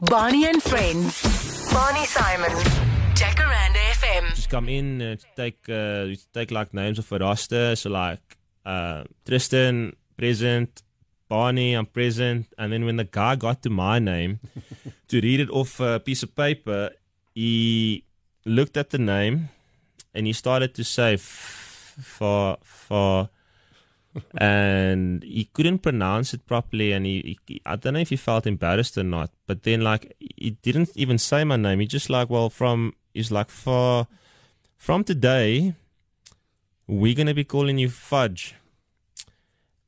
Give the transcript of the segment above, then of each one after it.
Barney and Friends. Barney Simon. Jacaranda FM. just come in uh, to take uh, take like names of a roster. So like uh, Tristan present, Barney I'm present, and then when the guy got to my name to read it off a piece of paper, he looked at the name and he started to say for for. And he couldn't pronounce it properly and he, he i don't know if he felt embarrassed or not but then like he didn't even say my name he just like well from he's like for from today, we're gonna be calling you Fudge.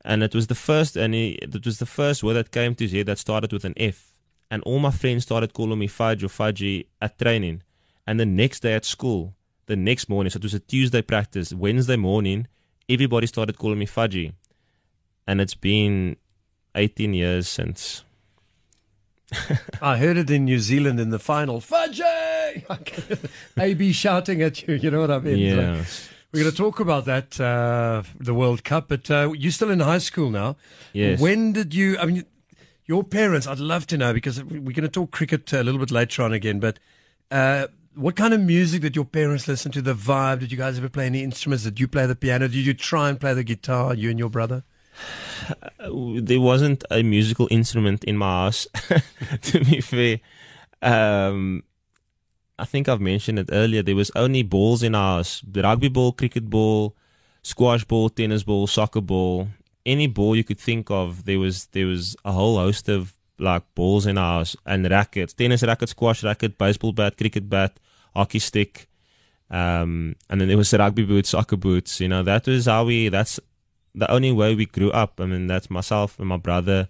And it was the first, and he, it was the first word that came to his head that started with an F. And all my friends started calling me Fudge or Fudgy at training. And the next day at school, the next morning, so it was a Tuesday practice, Wednesday morning, everybody started calling me Fudgy. And it's been 18 years since. I heard it in New Zealand in the final. Fudge! AB shouting at you. You know what I mean? Yeah. We're going to talk about that, uh, the World Cup, but uh, you're still in high school now. Yes. When did you, I mean, your parents, I'd love to know because we're going to talk cricket a little bit later on again, but uh, what kind of music did your parents listen to? The vibe? Did you guys ever play any instruments? Did you play the piano? Did you try and play the guitar, you and your brother? there wasn't a musical instrument in my house. to be fair, um, I think I've mentioned it earlier. There was only balls in our house: the rugby ball, cricket ball, squash ball, tennis ball, soccer ball. Any ball you could think of, there was there was a whole host of like balls in our house and rackets: tennis racket, squash racket, baseball bat, cricket bat, hockey stick. Um, and then there was rugby boots, soccer boots. You know, that was how we. That's the only way we grew up. I mean, that's myself and my brother.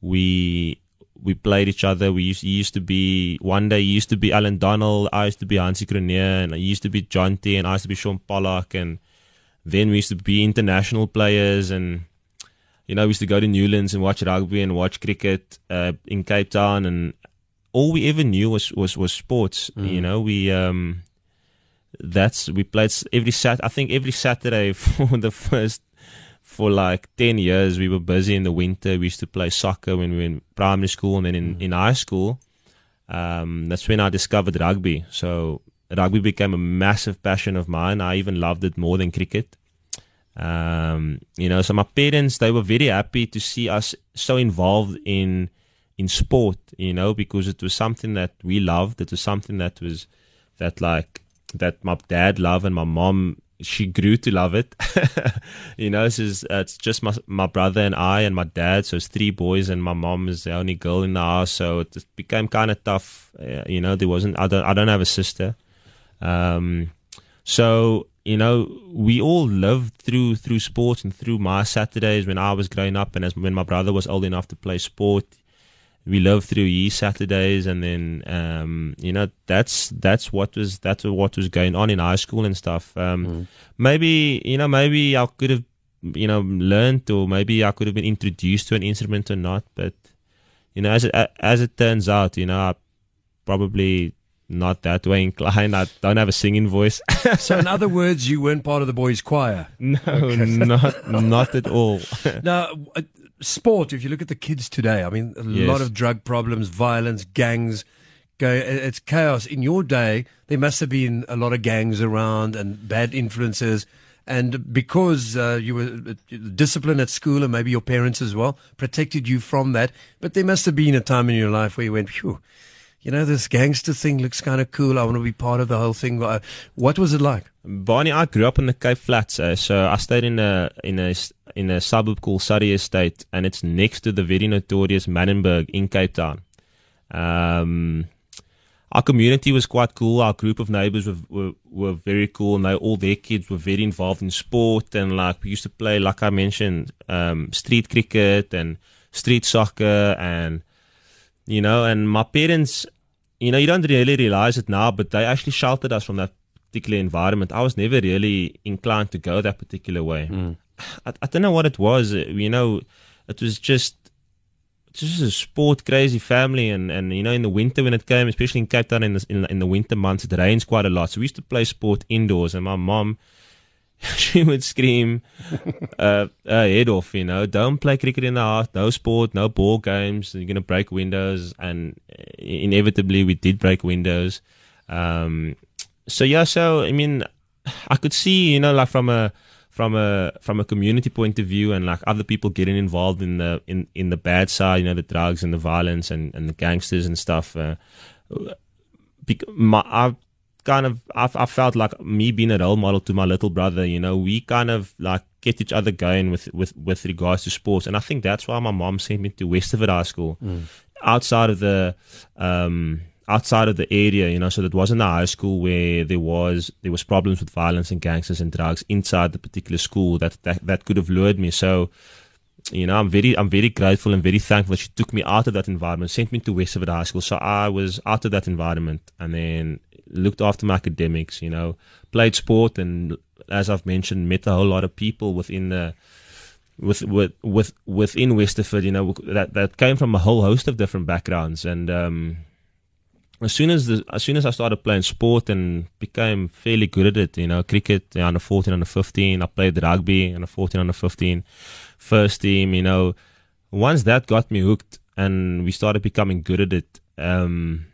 We we played each other. We used, used to be one day. He used to be Allan Donald. I used to be Hansi Cronje, and I used to be John. And I used to be Shaun Pollock. And then we used to be international players. And you know, we used to go to Newlands and watch rugby and watch cricket uh, in Cape Town. And all we ever knew was was was sports. You know, we um, that's we played every sat. I think every Saturday for the first for like 10 years we were busy in the winter. We used to play soccer when we were in primary school and then in, in high school. Um, that's when i discovered rugby. So rugby became a massive passion of mine. I even loved it more than cricket. Um, you know so my parents they were very happy to see us so involved in in sport you know because it was something that we loved. It was something that was that like that my dad loved and my mom she grew to love it. You know it's just, uh, it's just my my brother and I and my dad. So it's three boys and my mom is the only girl in the house. So it became kind of tough uh, you know there wasn't I don't I don't have a sister. Um so you know we all lived through through sports and through my Saturdays when I was growing up and as when my brother was old enough to play sport we lived through ye Saturdays, and then um, you know that's that's what was that's what was going on in high school and stuff. Um, Maybe you know maybe I could have you know learned, or maybe I could have been introduced to an instrument or not. But you know, as it as it turns out, you know, I probably not that way inclined. I don't have a singing voice. So, in other words, you weren't part of the boys' choir. no, not not at all. Now, uh, sport, if you look at the kids today, I mean, a Yes. lot of drug problems, violence, gangs. Go, it's chaos. In your day, there must have been a lot of gangs around and bad influences. And because uh, you were uh, disciplined at school and maybe your parents as well protected you from that, but there must have been a time in your life where you went, phew, you know, this gangster thing looks kind of cool. I want to be part of the whole thing. What was it like? Barney, I grew up in the Cape Flats, uh, so I stayed in a in a in a suburb called Surrey Estate, and it's next to the very notorious Manenberg in Cape Town. Um, our community was quite cool. Our group of neighbours were, were were very cool, and they all their kids were very involved in sport, and like we used to play, like I mentioned, um, street cricket and street soccer, and you know, and my parents, you know, you don't really realize it now, but they actually sheltered us from that particular environment. I was never really inclined to go that particular way. I, I don't know what it was. uh, You know, it was just just a sport crazy family, and and you know, in the winter when it came, especially in Cape Town in the in, in the winter months, it rains quite a lot. So we used to play sport indoors, and my mom. she would scream uh, her head off, you know, don't play cricket in the house, no sport, no ball games, you're to break windows. And inevitably, we did break windows. Um, so, yeah, so, I mean, I could see, you know, like from a, from a from a community point of view and like other people getting involved in the in in the bad side you know the drugs and the violence and and the gangsters and stuff uh, my, I kind of I, I felt like me being a role model to my little brother. You know, we kind of like get each other going with with with regards to sports, and I think that's why my mom sent me to Westerford High School, mm. outside of the. Um, outside of the area, you know, so that wasn't a high school where there was there was problems with violence and gangsters and drugs inside the particular school that that, that could have lured me. So, you know, I'm very I'm very grateful and very thankful that she took me out of that environment, sent me to Westerford High School. So I was out of that environment and then looked after my academics, you know, played sport, and as I've mentioned, met a whole lot of people within the with with with within Westerford, you know, that that came from a whole host of different backgrounds, and um, as soon as the, as soon as I started playing sport and became fairly good at it, you know, cricket under 14, under 15, I played rugby under 14, under 15, first team, you know, once that got me hooked and we started becoming good at it, um,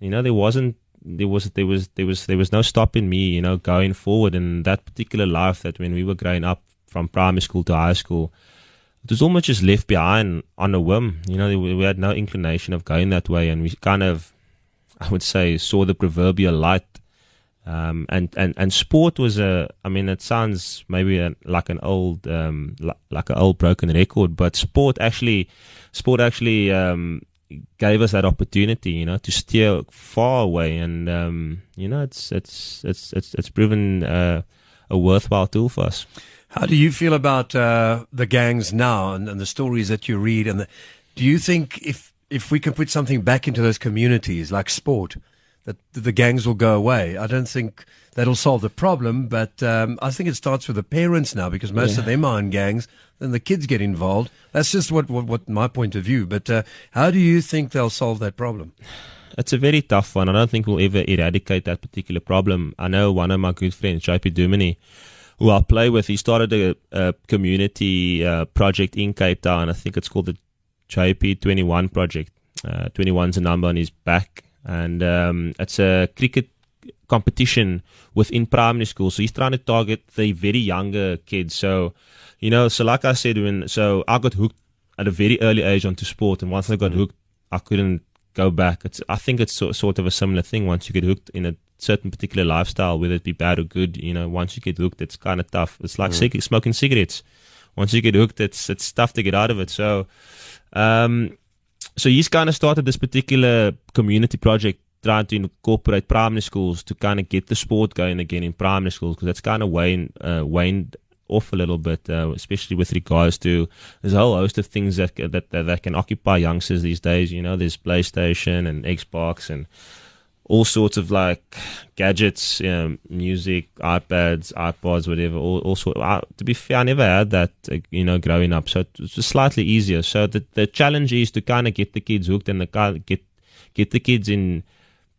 you know, there wasn't there was there was there was there was no stopping me, you know, going forward. In that particular life that when we were growing up from primary school to high school, it was almost just left behind on a whim. You know, we had no inclination of going that way, and we kind of, I would say, saw the proverbial light. Um, and, and, and sport was a, I mean, it sounds maybe a, like an old, um, like, like an old broken record, but sport actually, sport actually, um, gave us that opportunity, you know, to steer far away, and um, you know, it's it's it's it's it's proven uh, a worthwhile tool for us. How do you feel about uh, the gangs now and, and, the stories that you read? And the, do you think if if we can put something back into those communities like sport, that the gangs will go away? I don't think that'll solve the problem, but um, I think it starts with the parents now because most yeah. of them are in gangs and the kids get involved. That's just what, what, what my point of view. But uh, how do you think they'll solve that problem? It's a very tough one. I don't think we'll ever eradicate that particular problem. I know one of my good friends, JP Duminy, who I play with, he started a, a community uh, project in Cape Town. I think it's called the JP21 project. Uh, 21's a number on his back. And um, it's a cricket competition within primary school. So he's trying to target the very younger kids. So you know, so like I said, when so I got hooked at a very early age onto sport, and once I got mm. hooked, I couldn't go back. It's I think it's sort sort of a similar thing. Once you get hooked in a certain particular lifestyle, whether it be bad or good, you know, once you get hooked, it's kind of tough. It's like mm. cig- smoking cigarettes. Once you get hooked, it's it's tough to get out of it. So, um, so he's kind of started this particular community project trying to incorporate primary schools to kind of get the sport going again in primary schools because that's kind of waned, uh, waned off a little bit, uh, especially with regards to there's a whole host of things that, that that that can occupy youngsters these days. You know, there's PlayStation and Xbox and all sorts of like gadgets, you know, music, iPads, iPods, whatever. All, all sort. I, to be fair, I never had that, uh, you know, growing up. So it's just slightly easier. So the the challenge is to kind of get the kids hooked and the get get the kids in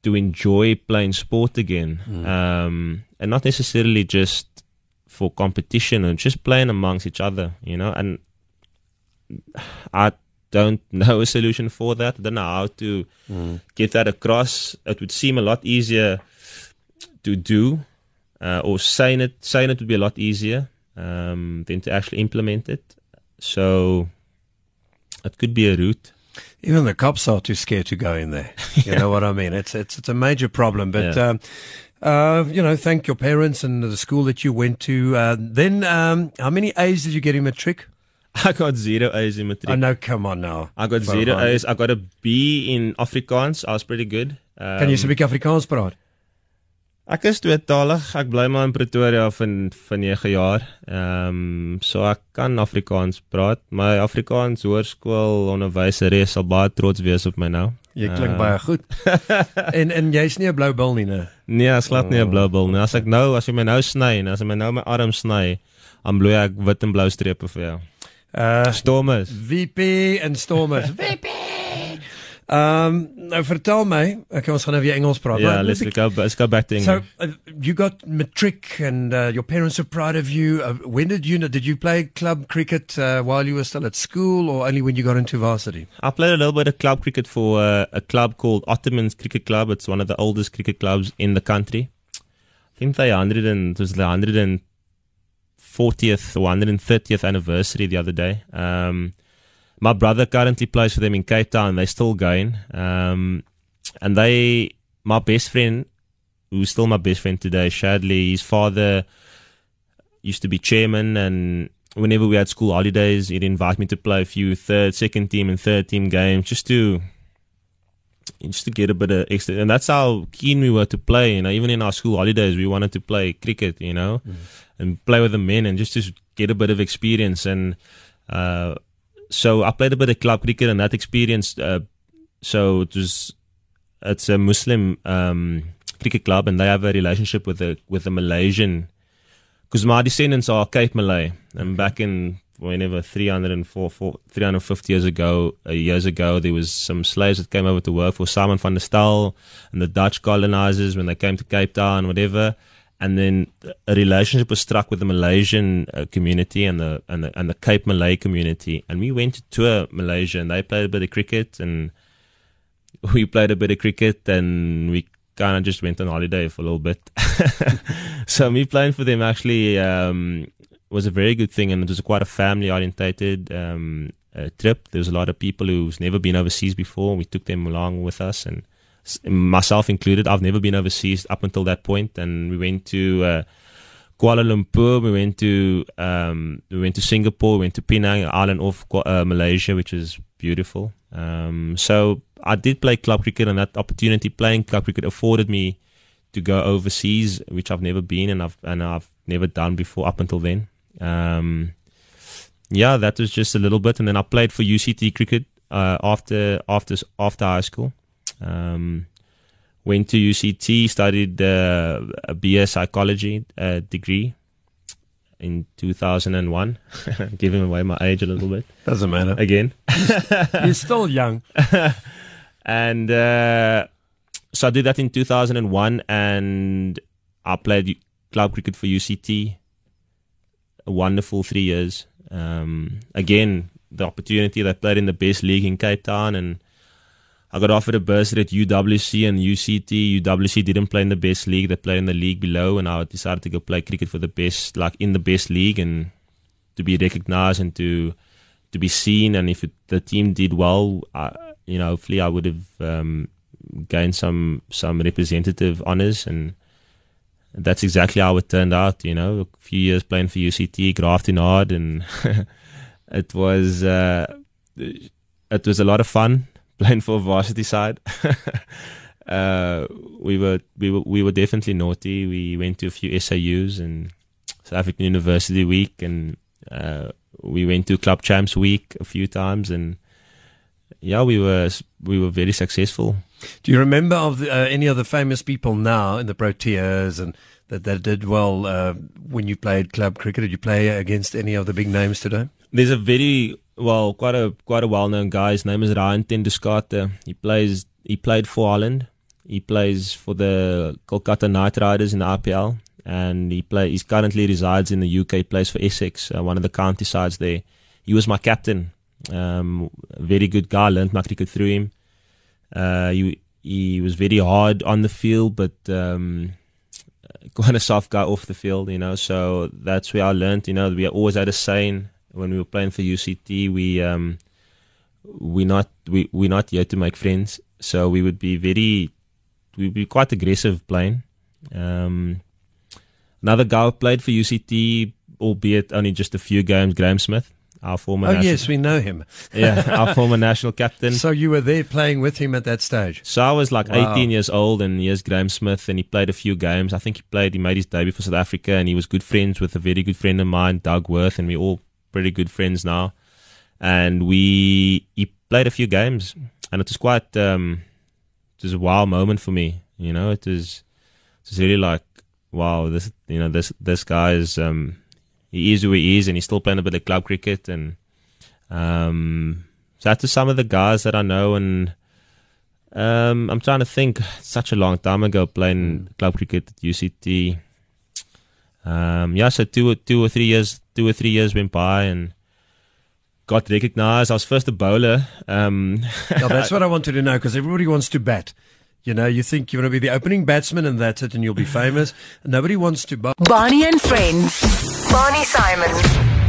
to enjoy playing sport again, mm. um, and not necessarily just for competition and just playing amongst each other, you know. And I don't know a solution for that. I don't know how to mm. get that across. It would seem a lot easier to do, uh, or saying it. Saying it would be a lot easier um, than to actually implement it. So it could be a route. Even the cops are too scared to go in there. You yeah. know what I mean? It's it's it's a major problem. But yeah. um, uh, you know, thank your parents and the school that you went to. Uh, then, um, how many A's did you get in matric? I got zero A's in matric. I know, come on now. I got zero A's. I got a B in Afrikaans. I was pretty good. Um, kan jy 'n bietjie Afrikaans praat? Ek is tweetalig. Ek bly maar in Pretoria van van 9 jaar. Ehm um, so ek kan Afrikaans praat. My Afrikaans hoërskool onderwyseres sal baie trots wees op my nou. Jy klink uh, baie goed. en en jy's nie 'n blou bil nie, né? Nee, ek glad nie 'n blou bil nie. As ek nou, as jy my nou sny en as jy my nou my arm sny, dan bloei ek wit en blou strepe vir jou. Uh Stormers. VP en Stormers. VP. Um, nou vertel my, okay, ons gaan nou weer Engels praat. Yeah, maar- let's go. Let's go back to English. So England. uh, you got matric, and uh, your parents are proud of you. Uh, when did you know? Did you play club cricket uh, while you were still at school, or only when you got into varsity? I played a little bit of club cricket for uh, a club called Ottomans Cricket Club. It's one of the oldest cricket clubs in the country. I think they 100 and it was the 140th or 130th anniversary the other day. Um, my brother currently plays for them in Cape Town. They're still going. Um, and they, my best friend, who's still my best friend today, Shadley, his father used to be chairman and whenever we had school holidays, he'd invite me to play a few third, second team and third team games just to just to get a bit of extra. And that's how keen we were to play. You know, even in our school holidays, we wanted to play cricket. You know, and play with the men and just to get a bit of experience. And uh, so I played a bit of club cricket, and that experience. Uh, so it was it's a Muslim um, cricket club, and they have a relationship with the with the Malaysian because my descendants are Cape Malay, and back in whenever 304, four- 350 years ago, uh, years ago, there was some slaves that came over to work for Simon van der Stel and the Dutch colonizers when they came to Cape Town, whatever. And then a relationship was struck with the Malaysian uh, community and the, and the and the Cape Malay community, and we went to tour Malaysia, and they played a bit of cricket, and we played a bit of cricket, and we kind of just went on holiday for a little bit. so me playing for them actually um, was a very good thing, and it was quite a family orientated um, uh, trip. There was a lot of people who's never been overseas before. We took them along with us, and myself included. I've never been overseas up until that point. point, and we went to. Uh, Kuala Lumpur. We went to um, we went to Singapore. We went to Penang, an island off uh, Malaysia, which is beautiful. Um, so I did play club cricket, and that opportunity playing club cricket afforded me to go overseas, which I've never been and I've and I've never done before up until then. Um, yeah, that was just a little bit, and then I played for UCT cricket uh, after after after high school. Um, went to UCT, studied uh, a BS psychology uh, degree in 2001. Giving away my age a little bit Doesn't matter. again. You're still young. and uh, so I did that in 2001, and I played club cricket for UCT. A wonderful three years. Um, again, the opportunity that I played in the best league in Cape Town, and I got offered a bursary at UWC and UCT. UWC didn't play in the best league; they played in the league below, and I decided to go play cricket for the best, like in the best league, and to be recognized and to to be seen. And if it, the team did well, I, you know, hopefully I would have um, gained some some representative honors, and that's exactly how it turned out. You know, a few years playing for UCT, grafting hard, and it was uh, it was a lot of fun playing for varsity side. uh, we were we were we were definitely naughty. We went to a few SAUs and South African University Week, and uh, we went to Club Champs Week a few times, and yeah, we were we were very successful. Do you remember of the, uh, any of the famous people now in the Proteas and that, that did well uh, when you played club cricket? Did you play against any of the big names today? There's a very well, quite a quite a well known guy. His name is Ryan ten Doeschate. He plays he played for Ireland. He plays for the Kolkata Knight Riders in the IPL, and he play. He's currently resides in the UK. Plays for Essex, uh, one of the county sides there. He was my captain. Um, very good guy. Learned my cricket through him. Uh, he he was very hard on the field, but um, quite a soft guy off the field, you know. So that's where I learned, you know, we always had a saying when we were playing for UCT. We um, we not we we're not here to make friends, so we would be very we'd be quite aggressive playing. Um, another guy played for UCT, albeit only just a few games, Graeme Smith, our former Oh, national, yes, we know him. yeah, our former national captain. So you were there playing with him at that stage? So I was like Wow. 18 years old, and here's Graeme Smith, and he played a few games. I think he played, he made his debut for South Africa, and he was good friends with a very good friend of mine, Doug Worth, and we're all pretty good friends now. And we, he played a few games, and it was quite, um, it was a wow moment for me. You know, it was, it was really like, wow, this, you know, this, this guy is, um, he is who he is, and he's still playing a bit of club cricket, and, um, so that's some of the guys that I know, and, Um, I'm trying to think. Such a long time ago, playing club cricket at UCT. Um, yeah, so two, or two or three years, two or three years went by, and got recognized. I was first a bowler. Um, that's what I wanted to know because everybody wants to bat. You know, you think you want to be the opening batsman and that's it, and you'll be famous. Nobody wants to bowl. Barney and Friends. Barney Simon.